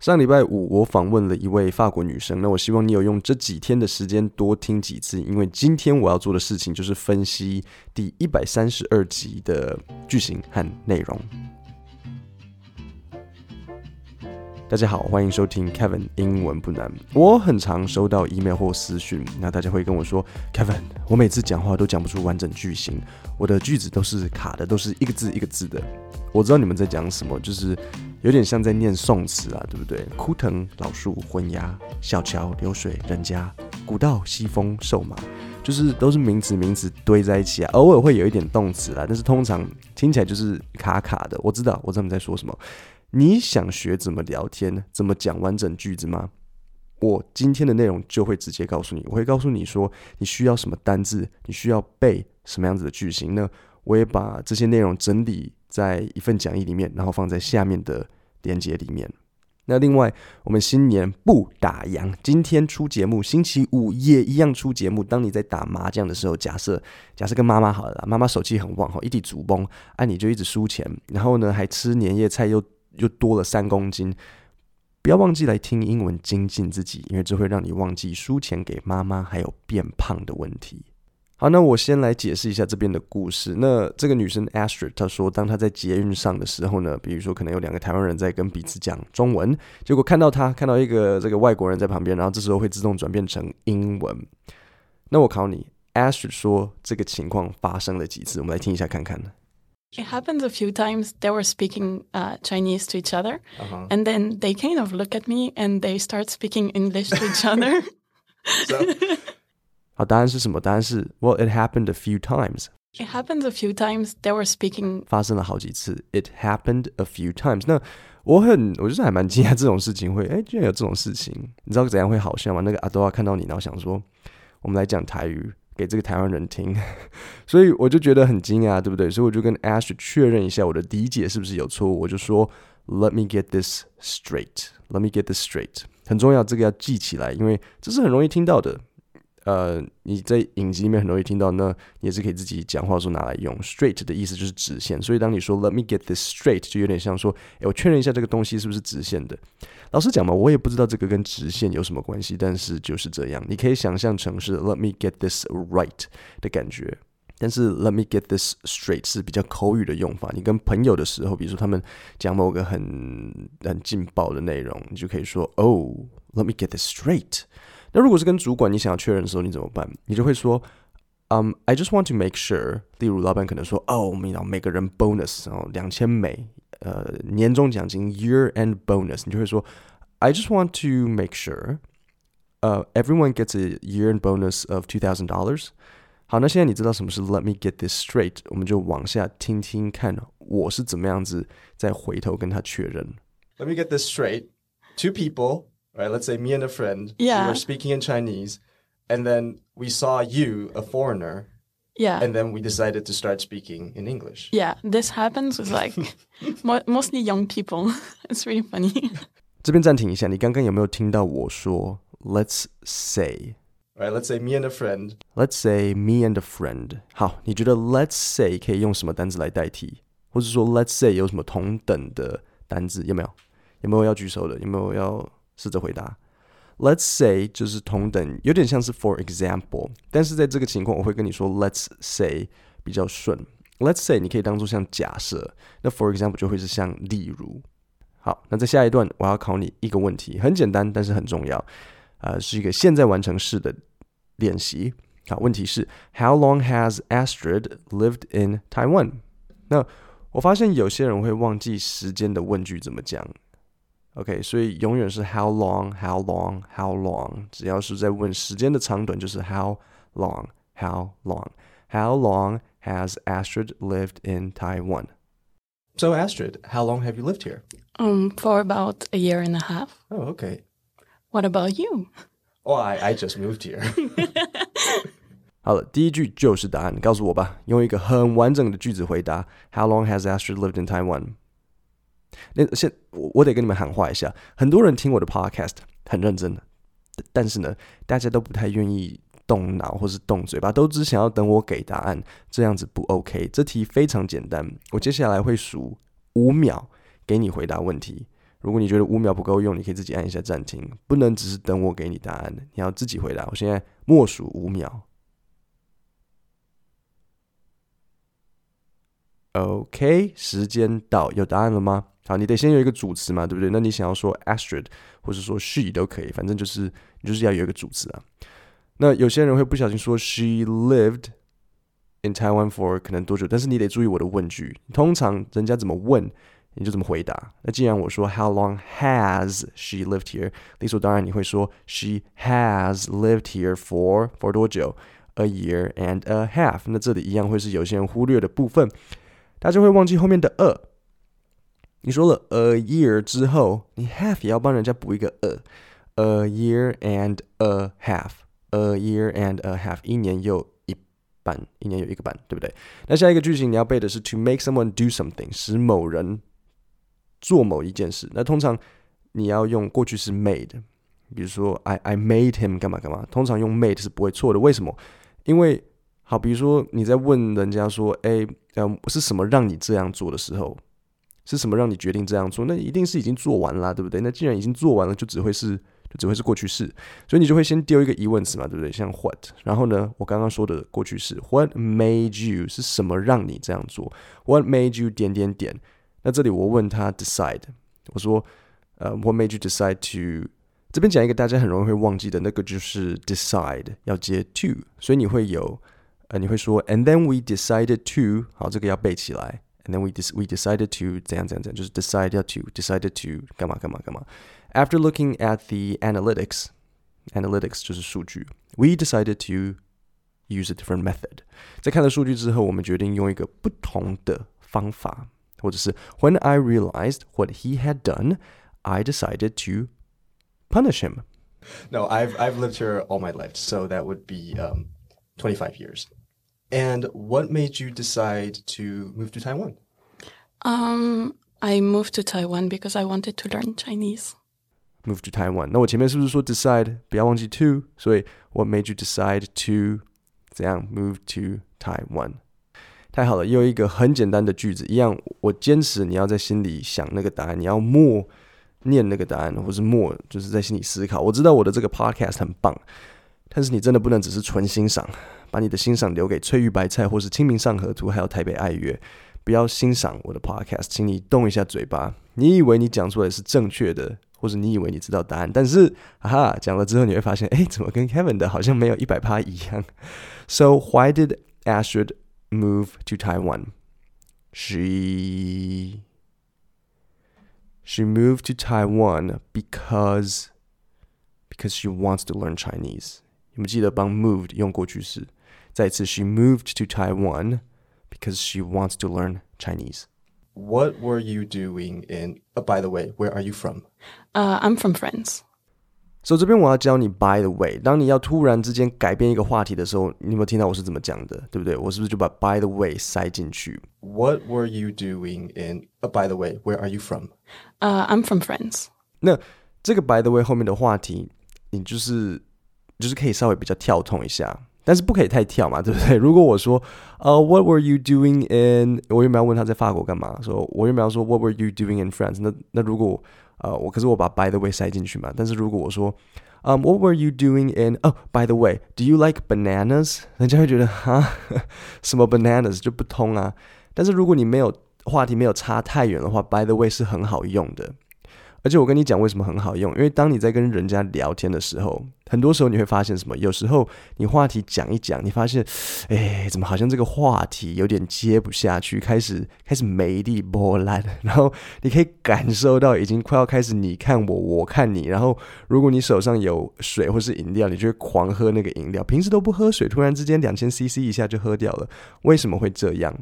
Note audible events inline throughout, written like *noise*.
上礼拜五，我访问了一位法国女生。那我希望你有用这几天的时间多听几次，因为今天我要做的事情就是分析第一百三十二集的句型和内容。大家好，欢迎收听 Kevin 英文不难。我很常收到 email 或私讯，那大家会跟我说，Kevin，我每次讲话都讲不出完整句型，我的句子都是卡的，都是一个字一个字的。我知道你们在讲什么，就是。有点像在念宋词啊，对不对？枯藤老树昏鸦，小桥流水人家，古道西风瘦马，就是都是名词名词堆在一起啊。偶尔会有一点动词啦，但是通常听起来就是卡卡的。我知道，我知道你在说什么。你想学怎么聊天，怎么讲完整句子吗？我今天的内容就会直接告诉你，我会告诉你说你需要什么单字，你需要背什么样子的句型呢？我也把这些内容整理在一份讲义里面，然后放在下面的链接里面。那另外，我们新年不打烊，今天出节目，星期五也一样出节目。当你在打麻将的时候，假设假设跟妈妈好了，妈妈手气很旺哈，一地主崩，哎，你就一直输钱，然后呢还吃年夜菜又又多了三公斤，不要忘记来听英文精进自己，因为这会让你忘记输钱给妈妈还有变胖的问题。好，那我先来解释一下这边的故事。那这个女生 Astrid 她说，当她在捷运上的时候呢，比如说可能有两个台湾人在跟彼此讲中文，结果看到她看到一个这个外国人在旁边，然后这时候会自动转变成英文。那我考你，Astrid 说这个情况发生了几次？我们来听一下看看。It happened a few times. They were speaking uh, Chinese to each other, and then they kind of look at me and they start speaking English to each other. *laughs* 好，答案是什么？答案是，Well, it happened a few times. It happened a few times. They were speaking. 发生了好几次。It happened a few times. 那我很，我就是还蛮惊讶这种事情会，哎，居然有这种事情。你知道怎样会好笑吗？那个阿多亚看到你，然后想说，我们来讲台语给这个台湾人听，所以我就觉得很惊讶，对不对？所以我就跟 Ash 确认一下我的理解是不是有错误。我就说，Let me get this straight. Let me get this straight. 很重要，这个要记起来，因为这是很容易听到的。 呃，你在影集里面很容易听到，那也是可以自己讲话的时候拿来用。Straight 的意思就是直线，所以当你说 Let me get this straight，就有点像说，诶，我确认一下这个东西是不是直线的。老实讲嘛，我也不知道这个跟直线有什么关系，但是就是这样，你可以想象成是 Let me get this right 的感觉。但是 Let me get this straight 是比较口语的用法。你跟朋友的时候，比如说他们讲某个很很劲爆的内容，你就可以说，Oh, let me get this straight。那如果是跟主管你想要确认的时候，你怎么办？你就会说，嗯、um,，I just want to make sure。例如，老板可能说，哦，我们要每个人 bonus，然后两千美，呃，年终奖金 year end bonus。你就会说，I just want to make sure，呃、uh,，everyone gets a year end bonus of two thousand dollars。好，那现在你知道什么是 Let me get this straight，我们就往下听听看，我是怎么样子再回头跟他确认。Let me get this straight. Two people. Right, let's say me and a friend. Yeah. We were speaking in Chinese, and then we saw you, a foreigner. Yeah. And then we decided to start speaking in English. Yeah, this happens with like *laughs* mostly young people. *laughs* It's really funny. *laughs* 这边暂停一下，你刚刚有没有听到我说 "Let's say"? Right, let's say me and a friend. Let's say me and a friend. 好，你觉得 "Let's say" 可以用什么单词来代替？或者说 "Let's say" 有什么同等的单字？有没有？有没有要举手的？有没有要？ 试着回答，Let's say 就是同等，有点像是 For example，但是在这个情况，我会跟你说 Let's say 比较顺。Let's say 你可以当做像假设，那 For example 就会是像例如。好，那在下一段我要考你一个问题，很简单，但是很重要，呃，是一个现在完成式的练习。好，问题是 How long has Astrid lived in Taiwan？那我发现有些人会忘记时间的问句怎么讲。OK，所以永远是 How long? How long? How long? 只要是在问时间的长短，就是 How long? How long? How long has Astrid lived in Taiwan? So Astrid, how long have you lived here? Um, for about a year and a half. Oh, okay. What about you? Oh, I I just moved here. *laughs* 好了，第一句就是答案，告诉我吧，用一个很完整的句子回答。How long has Astrid lived in Taiwan? 那现我我得跟你们喊话一下，很多人听我的 podcast 很认真的，但是呢，大家都不太愿意动脑或是动嘴巴，都只想要等我给答案，这样子不 OK。这题非常简单，我接下来会数五秒给你回答问题，如果你觉得五秒不够用，你可以自己按一下暂停，不能只是等我给你答案，你要自己回答。我现在默数五秒。OK，时间到，有答案了吗？好，你得先有一个主词嘛，对不对？那你想要说 Astrid，或者说 she 都可以，反正就是你就是要有一个主词啊。那有些人会不小心说 she lived in Taiwan for 可能多久，但是你得注意我的问句，通常人家怎么问你就怎么回答。那既然我说 How long has she lived here？理所当然你会说 she has lived here for for 多久？A year and a half。那这里一样会是有些人忽略的部分。大家会忘记后面的 a。你说了 a year 之后，你 half 也要帮人家补一个 a。a year and a half，a year and a half，一年又一半，一年又一个半，对不对？那下一个句型你要背的是 to make someone do something，使某人做某一件事。那通常你要用过去式 made，比如说 I I made him 干嘛干嘛，通常用 made 是不会错的。为什么？因为好，比如说你在问人家说，哎，嗯，是什么让你这样做的时候，是什么让你决定这样做？那一定是已经做完了，对不对？那既然已经做完了，就只会是就只会是过去式，所以你就会先丢一个疑问词嘛，对不对？像 what，然后呢，我刚刚说的过去式 what made you 是什么让你这样做？What made you 点点点？那这里我问他 decide，我说，呃，What made you decide to？这边讲一个大家很容易会忘记的那个就是 decide 要接 to，所以你会有。呃，你会说，and then we decided to，好，这个要背起来。and then we des we decided to 怎样怎样怎样，就是 decide 要 to，decided to 干嘛干嘛干嘛。After looking at the analytics，analytics 就是数据，we decided to use a different method。在看了数据之后，我们决定用一个不同的方法，或者是 When I realized what he had done, I decided to punish him. No, I've I've lived here all my life, so that would be um twenty five years. And what made you decide to move to Taiwan? Um, I moved to Taiwan because I wanted to learn Chinese. Move to Taiwan. 那我前面是不是说 decide 不要忘记 to？所以 what made you decide to 怎样 move to Taiwan？太好了，又一个很简单的句子，一样。我坚持你要在心里想那个答案，你要默念那个答案，或是默就是在心里思考。我知道我的这个 podcast 很棒，但是你真的不能只是纯欣赏。 把你的欣赏留给翠玉白菜，或是清明上河图，还有台北爱乐。不要欣赏我的 podcast，请你动一下嘴巴。你以为你讲出来是正确的，或者你以为你知道答案，但是哈哈，讲了之后你会发现，哎，怎么跟 Kevin 的好像没有一百趴一样？So why did Astrid move to Taiwan? She she moved to Taiwan because because she wants to learn Chinese。你们记得帮 moved 用过去式。再次，she moved to Taiwan because she wants to learn Chinese. What were you doing in? Uh, by the way, where are you from? Uh, I'm from France. So 这边我要教你 by the way。当你要突然之间改变一个话题的时候，你有没有听到我是怎么讲的？对不对？我是不是就把 by the way 塞进去？What were you doing in? Uh, by the way, where are you from? Uh, I'm from France. 那这个 by the way 后面的话题，你就是就是可以稍微比较跳通一下。 但是不可以太跳嘛，对不对？如果我说，呃、uh,，What were you doing in？我原本要问他在法国干嘛，说我原本要说 What were you doing in France？那那如果呃我可是我把 By the way 塞进去嘛？但是如果我说，嗯、um,，What were you doing in？哦、oh,，By the way，Do you like bananas？人家会觉得哈，什么 bananas 就不通啊。但是如果你没有话题没有差太远的话，By the way 是很好用的。而且我跟你讲为什么很好用，因为当你在跟人家聊天的时候，很多时候你会发现什么？有时候你话题讲一讲，你发现，哎，怎么好像这个话题有点接不下去，开始开始没力波澜，然后你可以感受到已经快要开始你看我，我看你，然后如果你手上有水或是饮料，你就会狂喝那个饮料，平时都不喝水，突然之间两千 CC 一下就喝掉了，为什么会这样？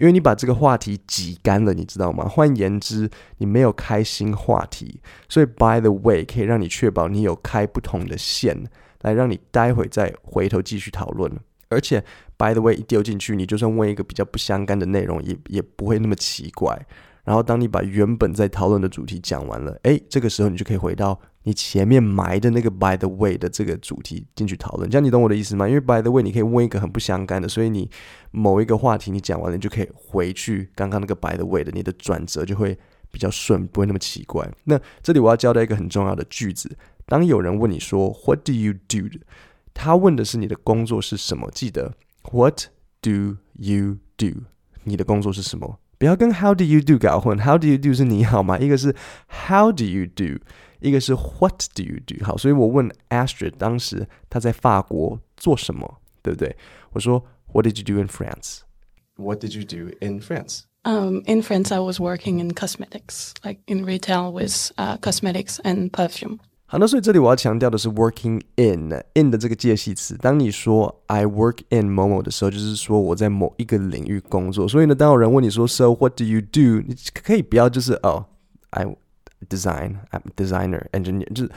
因为你把这个话题挤干了，你知道吗？换言之，你没有开新话题，所以 by the way 可以让你确保你有开不同的线，来让你待会再回头继续讨论。而且 by the way 一丢进去，你就算问一个比较不相干的内容，也也不会那么奇怪。然后当你把原本在讨论的主题讲完了，诶，这个时候你就可以回到。你前面埋的那个 by the way 的这个主题进去讨论，这样你懂我的意思吗？因为 by the way 你可以问一个很不相干的，所以你某一个话题你讲完了，你就可以回去刚刚那个 by the way 的，你的转折就会比较顺，不会那么奇怪。那这里我要交代一个很重要的句子：当有人问你说 “What do you do”，他问的是你的工作是什么。记得 “What do you do”，你的工作是什么？不要跟 “How do you do” 搞混。“How do you do” 是你好吗？一个是 “How do you do”，一个是 “What do you do”。好，所以我问 Astrid 当时他在法国做什么，对不对？我说 “What did you do in France？” What did you do in France? Um, in France, I was working in cosmetics, like in retail with uh, cosmetics and perfume. 好，那所以这里我要强调的是 working in in 的这个介系词。当你说 I work in 某某的时候，就是说我在某一个领域工作。所以呢，当有人问你说 So what do you do？你可以不要就是哦，I design, I'm a designer, engineer。就是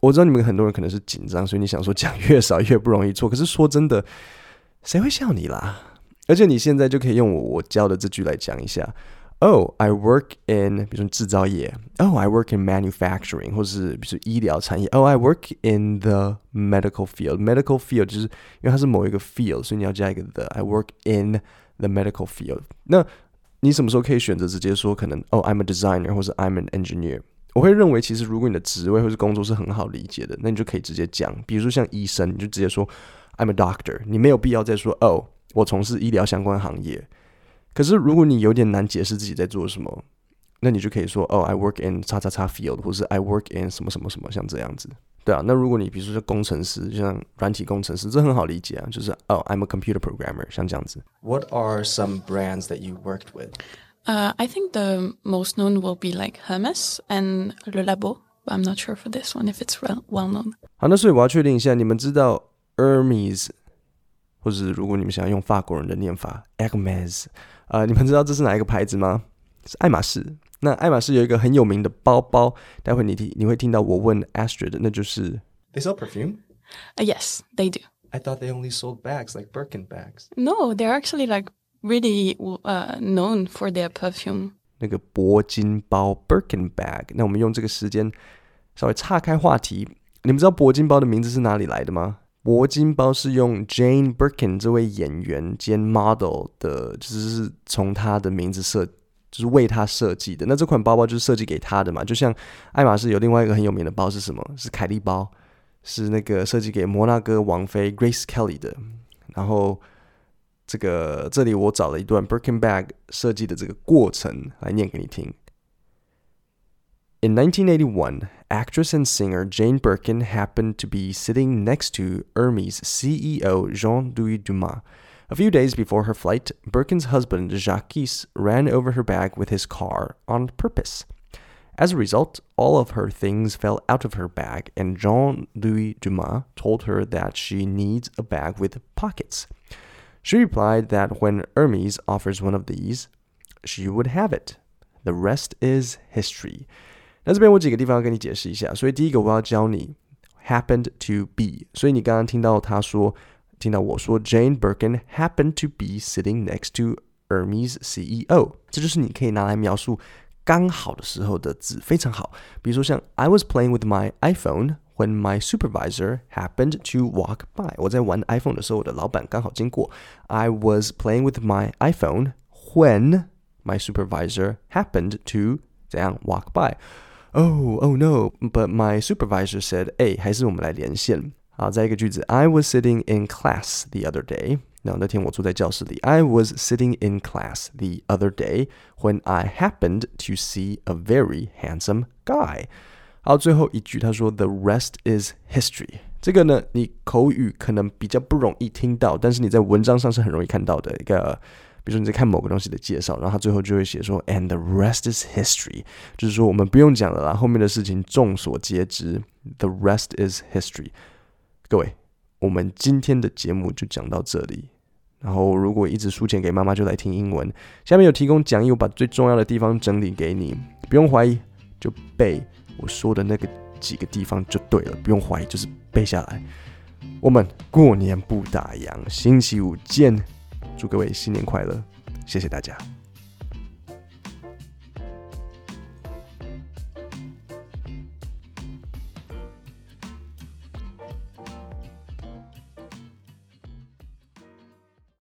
我知道你们很多人可能是紧张，所以你想说讲越少越不容易错。可是说真的，谁会笑你啦？而且你现在就可以用我我教的这句来讲一下。Oh, *laughs* I work in，比如说制造业。Oh, I work in manufacturing，或是比如说医疗产业。Oh, I work in the medical field. Medical field 就是因为它是某一个 field，所以你要加一个 the。I work in the medical field。那你什么时候可以选择直接说可能？Oh, I'm a designer，或是 I'm an engineer。 我会认为其实如果你的职位或是工作是很好理解的，那你就可以直接讲。比如说像医生，你就直接说 I'm a doctor。你没有必要再说哦。我从事医疗相关行业，可是如果你有点难解释自己在做什么，那你就可以说哦，I work in 叉叉叉 field，或是 I work in 什么什么什么，像这样子，对啊。那如果你比如说是工程师，就像软体工程师，这很好理解啊，就是哦，I'm a computer programmer，像这样子。What are some brands that you worked with? Uh, I think the most known will be like Hermes and Le Labo. But I'm not sure for this one if it's well well known. 好，那所以我要确定一下，你们知道 Hermes？或是如果你们想要用法国人的念法，Hermès，啊，你们知道这是哪一个牌子吗？是爱马仕。那爱马仕有一个很有名的包包，待会你听你会听到我问 Astrid，那就是 They sell perfume? Uh, yes, they do. I thought they only sold bags like Birkin bags. No, they're actually like really uh, known for their perfume. 那个铂金包 Birkin bag。那我们用这个时间稍微岔开话题，你们知道铂金包的名字是哪里来的吗？铂金包是用 Jane Birkin 这位演员兼 model 的，就是从他的名字设，就是为他设计的。那这款包包就是设计给他的嘛，就像爱马仕有另外一个很有名的包是什么？是凯利包，是那个设计给摩纳哥王妃 Grace Kelly 的。然后这个这里我找了一段 Birkin bag 设计的这个过程来念给你听。In 1981, actress and singer Jane Birkin happened to be sitting next to Hermes CEO Jean-Louis Dumas. A few days before her flight, Birkin's husband Jacques ran over her bag with his car on purpose. As a result, all of her things fell out of her bag, and Jean-Louis Dumas told her that she needs a bag with pockets. She replied that when Hermes offers one of these, she would have it. The rest is history. 那这边我几个地方要跟你解释一下，所以第一个我要教你 happened to be，所以你刚刚听到他说，听到我说 Jane Birkin happened to be sitting next to Hermes CEO，这就是你可以拿来描述刚好的时候的字，非常好。比如说像 I was playing with my iPhone when my supervisor happened to walk by，我在玩 iPhone 的时候，我的老板刚好经过。I was playing with my iPhone when my supervisor happened to 怎样 walk by。Oh, oh no! But my supervisor said, 哎，还是我们来连线。好，再一个句子，I was sitting in class the other day。那那天我坐在教室里，I was sitting in class the other day when I happened to see a very handsome guy。 好，最后一句，他说，The rest is history。这个呢，你口语可能比较不容易听到，但是你在文章上是很容易看到的一个。比如说你在看某个东西的介绍，然后他最后就会写说，and the rest is history，就是说我们不用讲了啦，后面的事情众所皆知，the rest is history。各位，我们今天的节目就讲到这里。然后如果一直输钱给妈妈，就来听英文。下面有提供讲义，我把最重要的地方整理给你，不用怀疑，就背我说的那个几个地方就对了，不用怀疑，就是背下来。我们过年不打烊，星期五见。祝各位新年快乐，谢谢大家。